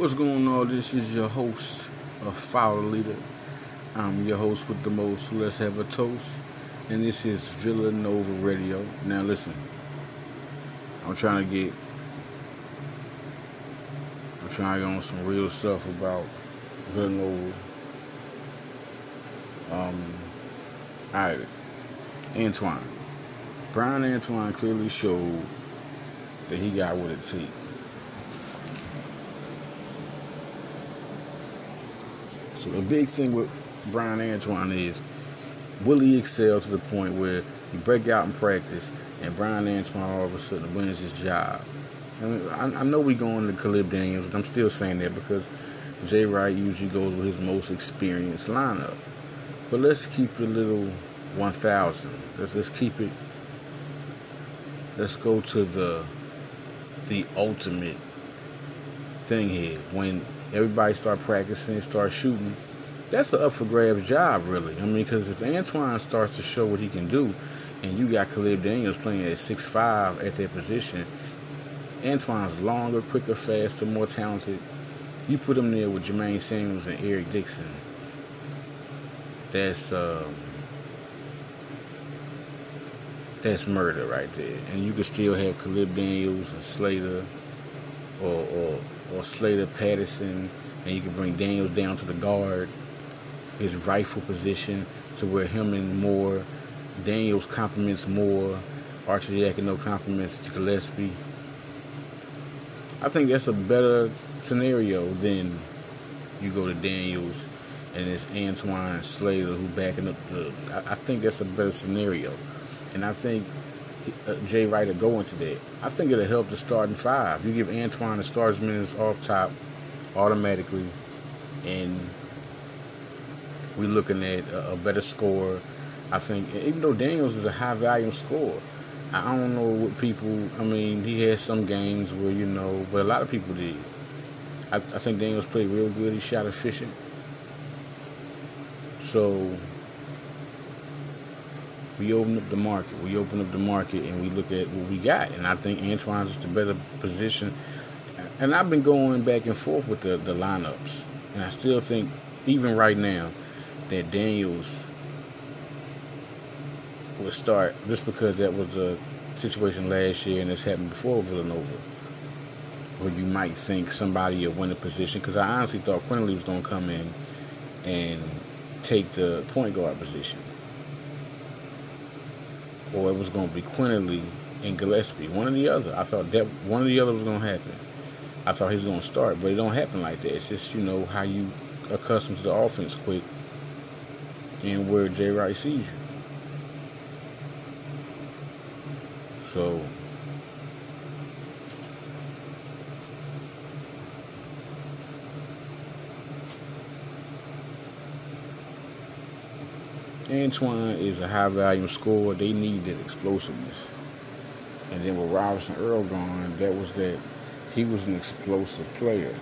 What's going on? This is your host of Follow Leader. I'm your host with the most. Let's have a toast. And this is Villanova Radio. Now listen, I'm trying to get, I'm trying to get on some real stuff about Villanova. Um, alright, Antoine. Bryan Antoine clearly showed that he got what it takes. The big thing with Bryan Antoine is will he excel to the point where he break out in practice and Bryan Antoine all of a sudden wins his job? I, mean, I, I know we're going to Caleb Daniels, but I'm still saying that because Jay Wright usually goes with his most experienced lineup. But let's keep it a little 1,000. Let's, let's keep it let's go to the the ultimate thing here. When everybody start practicing, start shooting, that's an up for grabs job, really. I mean, because if Antoine starts to show what he can do, and you got Caleb Daniels playing at six five at that position, Antoine's longer, quicker, faster, more talented. You put him there with Jermaine Samuels and Eric Dixon. That's um, that's murder right there. And you can still have Caleb Daniels and Slater or, or, or Slater Patterson, and you can bring Daniels down to the guard, his rightful position, to where him and Moore, Daniels compliments Moore, no compliments to Gillespie. I think that's a better scenario than you go to Daniels and it's Antoine Slater who backing up the. I, I think that's a better scenario. And I think Uh, Jay Wright will go into that. I think it'll help the starting five. You give Antoine the starting minutes off top automatically, and we're looking at a, a better score. I think, even though Daniels is a high volume scorer, I don't know what people. I mean, he had some games where you know, but a lot of people did. I, I think Daniels played real good. He shot efficient. So we open up the market. We open up the market and we look at what we got. And I think Antoine's a better position. And I've been going back and forth with the, the lineups. And I still think, even right now, that Daniels would start just because that was a situation last year and it's happened before Villanova. Where you might think somebody will win a position. Because I honestly thought Quinerly was going to come in and take the point guard position or it was going to be Quinerly and Gillespie, one or the other. I thought that one or the other was going to happen. I thought he was going to start, but it don't happen like that. It's just you know how you accustomed to the offense quick, and where Jay Wright sees you. So. Antoine is a high volume scorer. They need that explosiveness. And then with Robinson Earl gone, that was that he was an explosive player.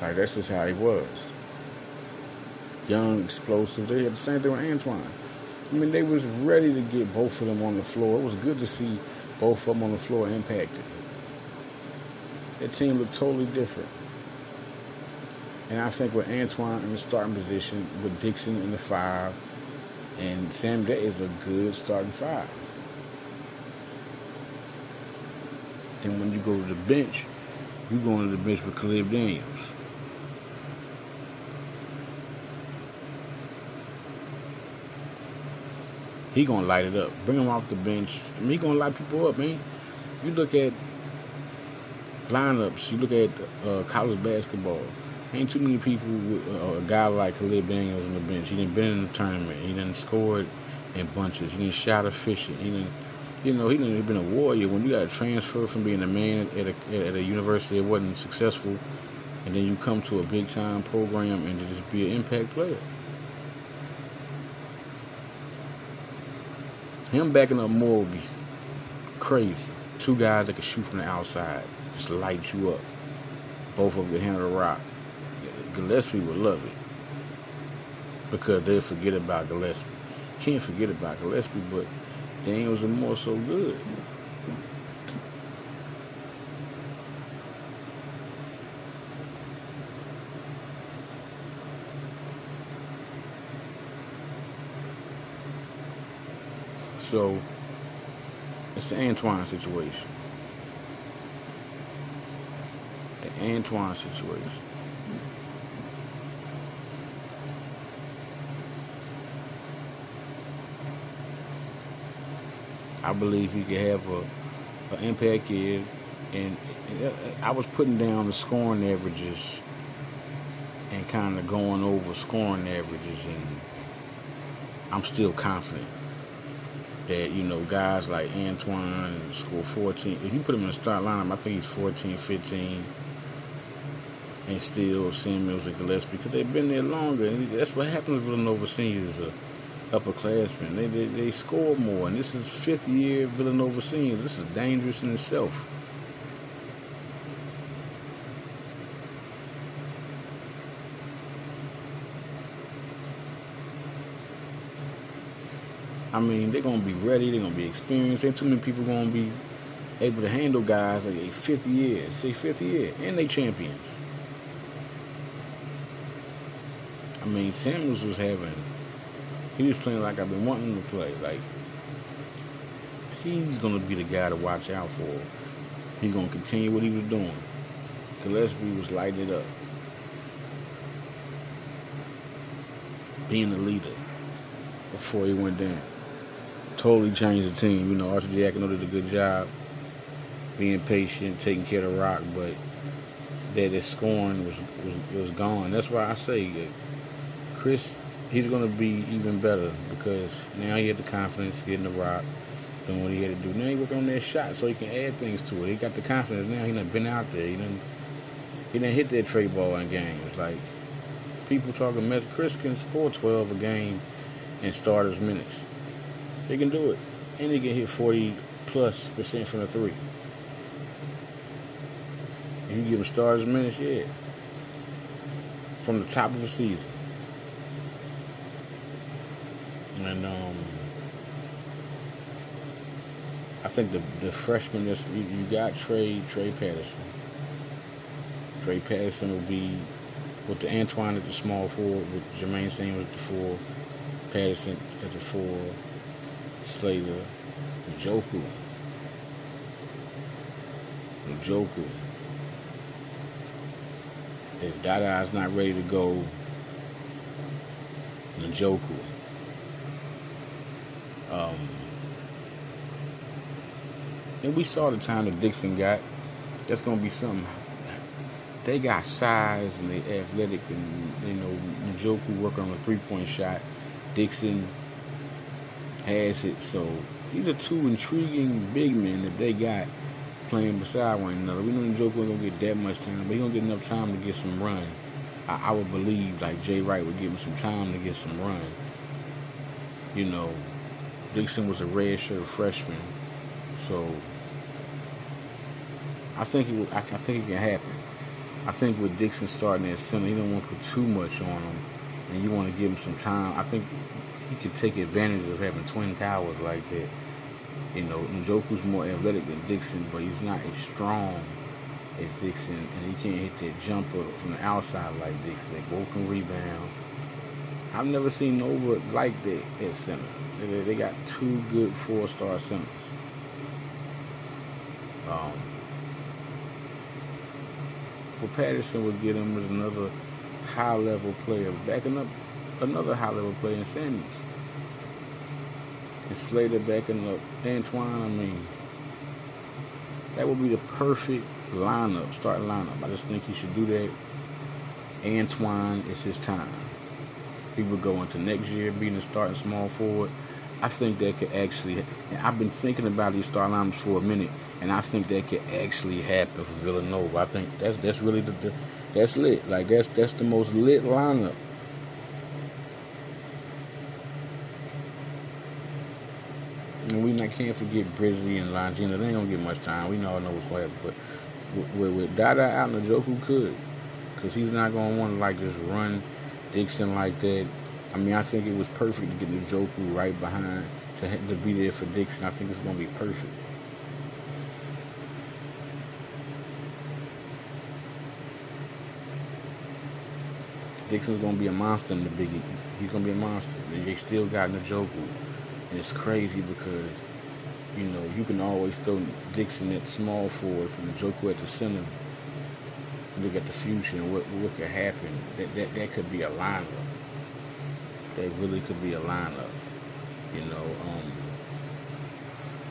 Like that's just how he was. Young, explosive. They had the same thing with Antoine. I mean, they was ready to get both of them on the floor. It was good to see both of them on the floor impacted. That team looked totally different. And I think with Antoine in the starting position, with Dixon in the five, and Sam Day is a good starting five. Then when you go to the bench, you go to the bench with Caleb Daniels. He gonna light it up. Bring him off the bench. I mean, he gonna light people up, man. You look at lineups. You look at uh, college basketball. Ain't too many people with uh, a guy like Caleb Daniels on the bench. He didn't been in the tournament. He didn't scored in bunches. He didn't shot efficient. He didn't, you know, he didn't been a warrior. When you got a transfer from being a man at a, at a university that wasn't successful, and then you come to a big time program and just be an impact player. Him backing up Moore would be crazy. Two guys that can shoot from the outside, just light you up. Both of them handle the rock. Gillespie would love it because they forget about Gillespie. Can't forget about Gillespie, but Daniels are more so good. So it's the Antoine situation. The Antoine situation. I believe he could have a, an impact year, and, and I was putting down the scoring averages and kind of going over scoring averages, and I'm still confident that you know guys like Antoine score 14. If you put him in the start lineup, I think he's 14, 15, and still Samuels and Gillespie because they've been there longer, and that's what happens with Villanova seniors. Uh, upperclassmen. They, they they score more, and this is fifth year Villanova seniors. This is dangerous in itself. I mean, they're gonna be ready. They're gonna be experienced. Ain't too many people gonna be able to handle guys like a fifth year, say fifth year, and they champions. I mean, Samuels was having he was playing like I've been wanting him to play. Like he's gonna be the guy to watch out for. He's gonna continue what he was doing. Gillespie was lighting it up. Being the leader before he went down. Totally changed the team. You know, Archie Arcidiacono did a good job being patient, taking care of rock, but that his scoring was, was, was gone. That's why I say uh, Chris he's going to be even better because now he had the confidence getting the rock, doing what he had to do. Now he working on that shot so he can add things to it. He got the confidence now. He done been out there. He done, he done hit that trade ball in games. Like people talking mess. Chris can score 12 a game in starters minutes. He can do it, and he can hit 40 plus percent from the three. If you give him starters minutes, yeah, from the top of the season. And um, I think the the freshman that's you, you got Trey Trey Patterson. Trey Patterson will be with the Antoine at the small four, with Jermaine Samuels at the four, Patterson at the four, Slater, Njoku. Njoku. If Dada is not ready to go, Njoku. Um, and we saw the time that Dixon got. That's gonna be something. They got size and they athletic, and you know Njoku work on a three point shot. Dixon has it, so these are two intriguing big men that they got playing beside one another. We know Njoku ain't gonna get that much time, but he gonna get enough time to get some run. I, I would believe like Jay Wright would give him some time to get some run. You know, Dixon was a redshirt freshman, so I think it, I, I think it can happen. I think with Dixon starting at center, you don't want to put too much on him, and you want to give him some time. I think he could take advantage of having twin towers like that. You know, Njoku's more athletic than Dixon, but he's not as strong as Dixon, and he can't hit that jumper from the outside like Dixon. They both can rebound. I've never seen Nova like that at center. They, they got two good four-star centers. Um, Patterson would get him is another high-level player, backing up another high-level player in Samuels. And Slater backing up Antoine. I mean, that would be the perfect lineup, starting lineup. I just think he should do that. Antoine is his time. Would go into next year being a starting small forward. I think that could actually. And I've been thinking about these star lineups for a minute, and I think that could actually happen for Villanova. I think that's that's really the, the that's lit. Like that's that's the most lit lineup. And we not can't forget Bridgely and Longino. They gonna get much time. We all know what's going to happen. But with, with Dada out, Njoku could, because he's not gonna want to like just run Dixon like that. I mean, I think it was perfect to get Njoku right behind to to be there for Dixon. I think it's gonna be perfect. Dixon's gonna be a monster in the Big East. He's gonna be a monster. They still got Njoku. And it's crazy because you know you can always throw Dixon at small forward and Njoku at the center. Look at the future and what what could happen. That that that could be a lineup. That really could be a lineup. You know, um,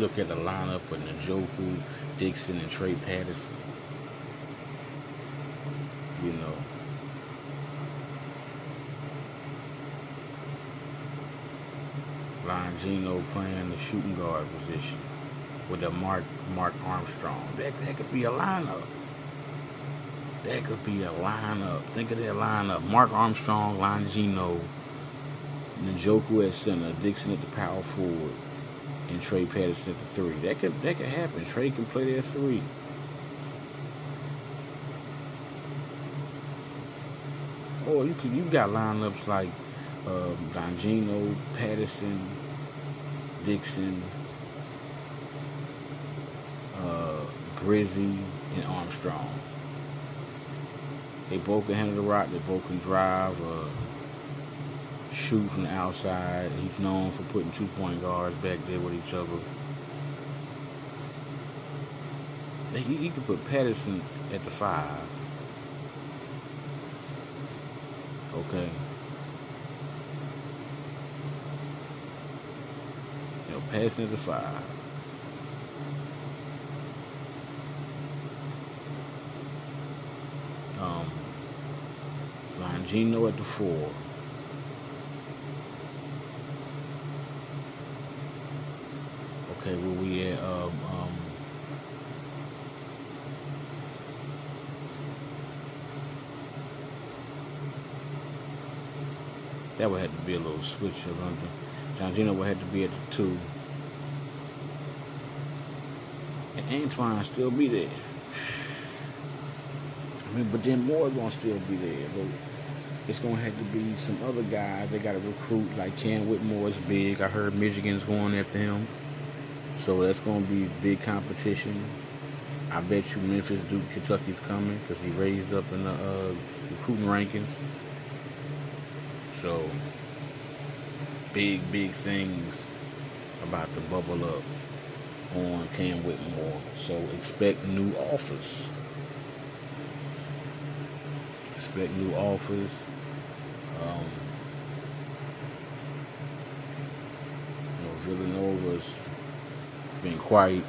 look at the lineup with Njoku, Dixon, and Trey Patterson. You know. Longino playing the shooting guard position with a Mark Mark Armstrong. That that could be a lineup. That could be a lineup. Think of that lineup. Mark Armstrong, Longino, Njoku at center, Dixon at the power forward, and Trey Patterson at the three. That could that could happen. Trey can play that three. Or you could you got lineups like Longino, Patterson, Dixon, uh, Brizzi, and Armstrong. They both can handle the rock. They both can drive, uh, shoot from the outside. He's known for putting two-point guards back there with each other. You, you could put Patterson at the five. Okay. You know, passing at the five. Um, Longino at the four. Okay, where we at? Um, um, that would have to be a little switch or something. Longino would have to be at the two. And Antoine still be there. I mean, but then Moore gonna still be there. But it's gonna have to be some other guys they gotta recruit. Like Cam Whitmore is big. I heard Michigan's going after him. So that's gonna be big competition. I bet you Memphis, Duke, Kentucky's coming because he raised up in the uh, recruiting rankings. So big, big things about to bubble up on Cam Whitmore. So expect new offers. Expect new offers. Um, you know, Villanova's been quite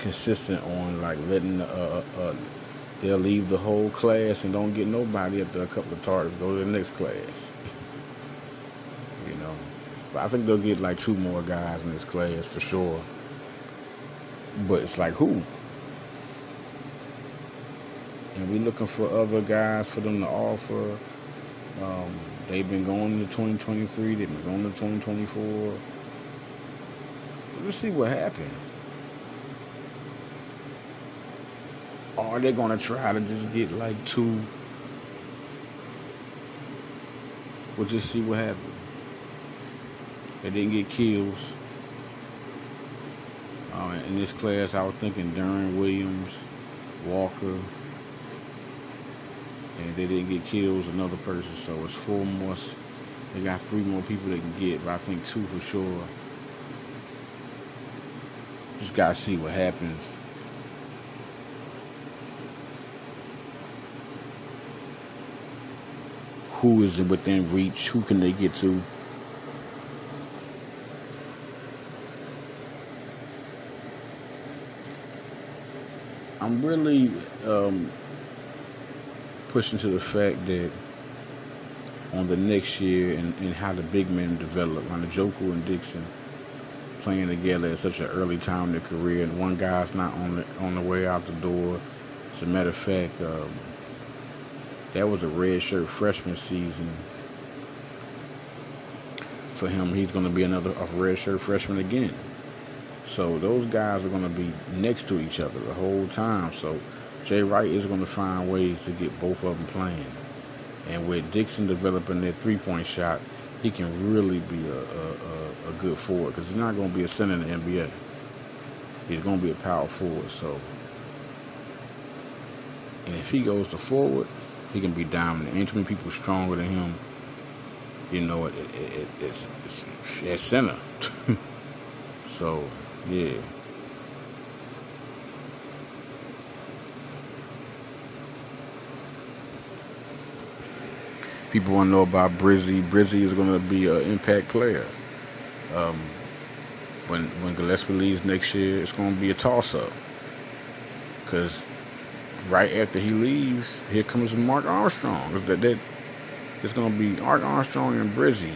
consistent on like letting uh, uh, uh, they'll leave the whole class and don't get nobody after a couple of targets. Go to the next class. you know, but I think they'll get like two more guys in this class for sure. But it's like who? And we're looking for other guys for them to offer. Um, they've been going to 2023. They've been going to 2024. Let's see what happens. Are they gonna try to just get like two. We'll just see what happens. They didn't get kills. Uh, in this class, I was thinking Darren Williams, Walker, and they didn't get kills. Another person, so it's four more. They got three more people they can get, but I think two for sure. Just gotta see what happens. Who is it within reach? Who can they get to? I'm really um, pushing to the fact that on the next year and, and how the big men develop, on the Njoku and Dixon playing together at such an early time in their career, and one guy's not on the on the way out the door. As a matter of fact, um, that was a red shirt freshman season for him. He's going to be another a red shirt freshman again. So those guys are going to be next to each other the whole time. So Jay Wright is going to find ways to get both of them playing. And with Dixon developing that three-point shot, he can really be a, a, a, good forward because he's not going to be a center in the NBA. He's going to be a power forward. So, and if he goes to forward, he can be dominant. Ain't too many people stronger than him you know, it, it, it it's, it's center. so, yeah. People want to know about Brizzi. Brizzi is going to be an impact player. Um, when when Gillespie leaves next year, it's going to be a toss up. Because right after he leaves, here comes Mark Armstrong. That, that it's going to be Mark Armstrong and Brizzi,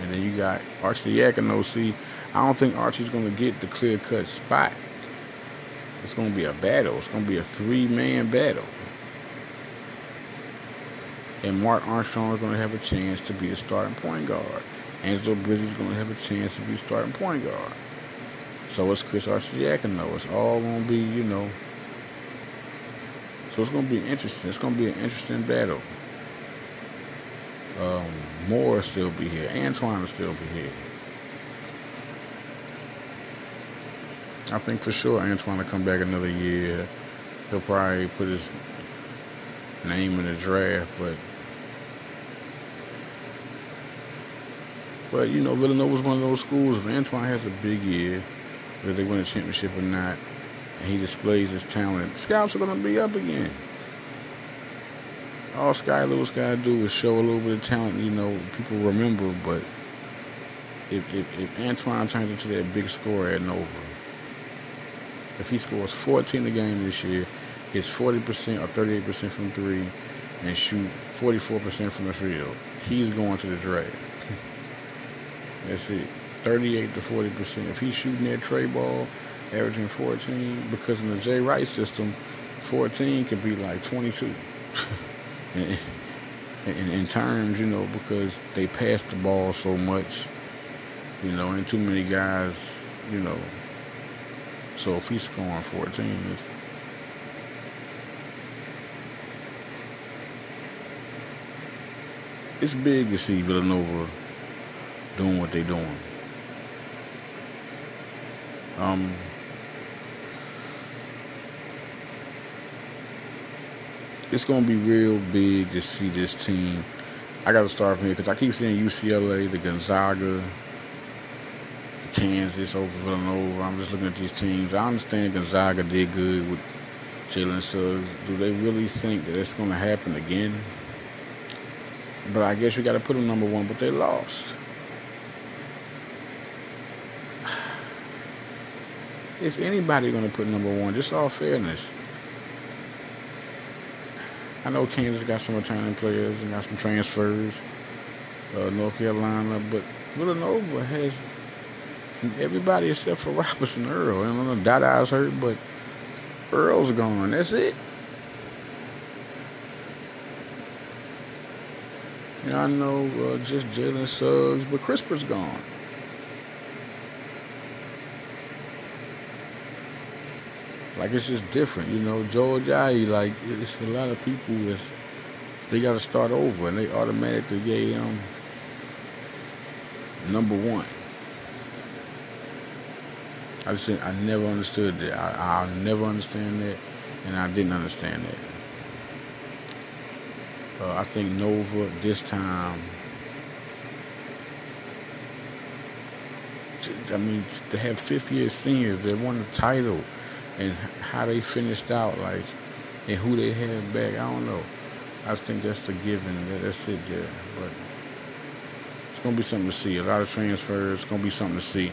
and then you got Archie Diacono. See, I don't think Archie's going to get the clear cut spot. It's going to be a battle. It's going to be a three man battle. And Mark Armstrong is going to have a chance to be the starting point guard. Angelo Brizzi is going to have a chance to be the starting point guard. So it's Chris Arcidiacono. It's all going to be, you know. So it's going to be interesting. It's going to be an interesting battle. Um, Moore will still be here. Antoine will still be here. I think for sure Antoine will come back another year. He'll probably put his name in the draft, but but you know Villanova's one of those schools. If Antoine has a big year, whether they win a championship or not, and he displays his talent, scouts are going to be up again. All Sky Lewis got to do is show a little bit of talent. You know, people remember, but if, if, if Antoine turns into that big scorer at Nova, if he scores 14 a game this year, hits 40% or 38% from three, and shoot 44% from the field, he's going to the draft. That's it. 38 to 40%. If he's shooting that tray ball, averaging 14, because in the Jay Wright system, 14 can be like 22. in, in, in, terms, you know, because they pass the ball so much, you know, and too many guys, you know. So if he's scoring 14, it's big to see Villanova doing what they're doing. Um, it's going to be real big to see this team. I got to start from here because I keep seeing UCLA, the Gonzaga, Kansas over Villanova. I'm just looking at these teams. I understand Gonzaga did good with Jalen Suggs. Do they really think that it's going to happen again? But I guess you got to put them number one, but they lost. Is anybody going to put number one? Just all fairness. I know Kansas got some returning players and got some transfers. Uh, North Carolina, but Villanova has everybody except for Robinson Earl. I don't know Dada's hurt, but Earl's gone. That's it. I know uh, just Jalen Suggs, but Kispert's gone. Like it's just different, you know. Ayayi, like it's a lot of people is they got to start over, and they automatically get him number one. I just I never understood that. I, I'll never understand that, and I didn't understand that. Uh, I think Nova this time. I mean, to have fifth year seniors that won the title and how they finished out, like, and who they had back, I don't know. I just think that's the given. That's it there. But it's gonna be something to see. A lot of transfers. It's gonna be something to see.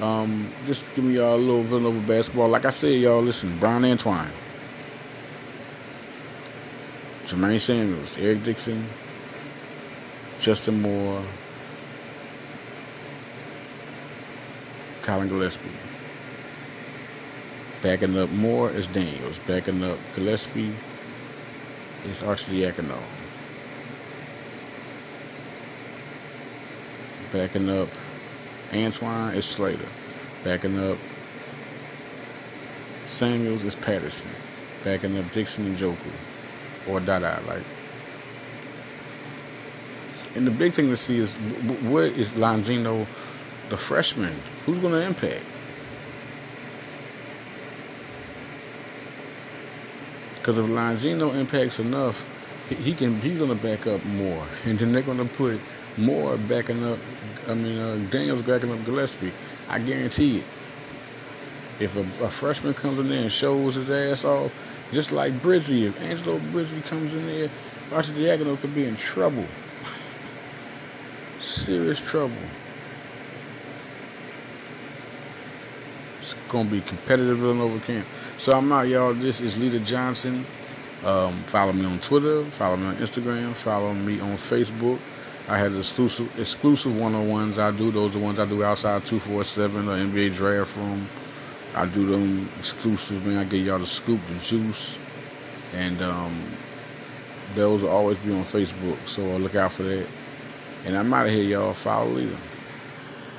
Um, just give me y'all a little Villanova basketball. Like I said, y'all listen. Bryan Antoine. Jermaine Samuels, Eric Dixon, Justin Moore, Colin Gillespie. Backing up Moore is Daniels. Backing up Gillespie is Arcidiacono. Backing up Antoine is Slater. Backing up Samuels is Patterson. Backing up Dixon and Joku or Dada. Like, and the big thing to see is what is Longino, the freshman, who's going to impact? Because if Longino impacts enough, he, can he's to back up Moore, and then they're to put Moore backing up. I mean, uh, Daniels backing up Gillespie. I guarantee it. If a, a, freshman comes in there and shows his ass off, just like Brizzi, if Angelo Brizzi comes in there, Archie Arcidiacono could be in trouble. Serious trouble. It's gonna be competitive Villanova camp. So I'm out, y'all. This is Leader Johnson. Um, follow me on Twitter. Follow me on Instagram. Follow me on Facebook. I had exclusive exclusive one on ones I do. Those are the ones I do outside 247 or NBA Draft Room. I do them exclusive, man. I get y'all the scoop, the juice, and um, those will always be on Facebook. So look out for that. And I'm out of here, y'all. Follow leader.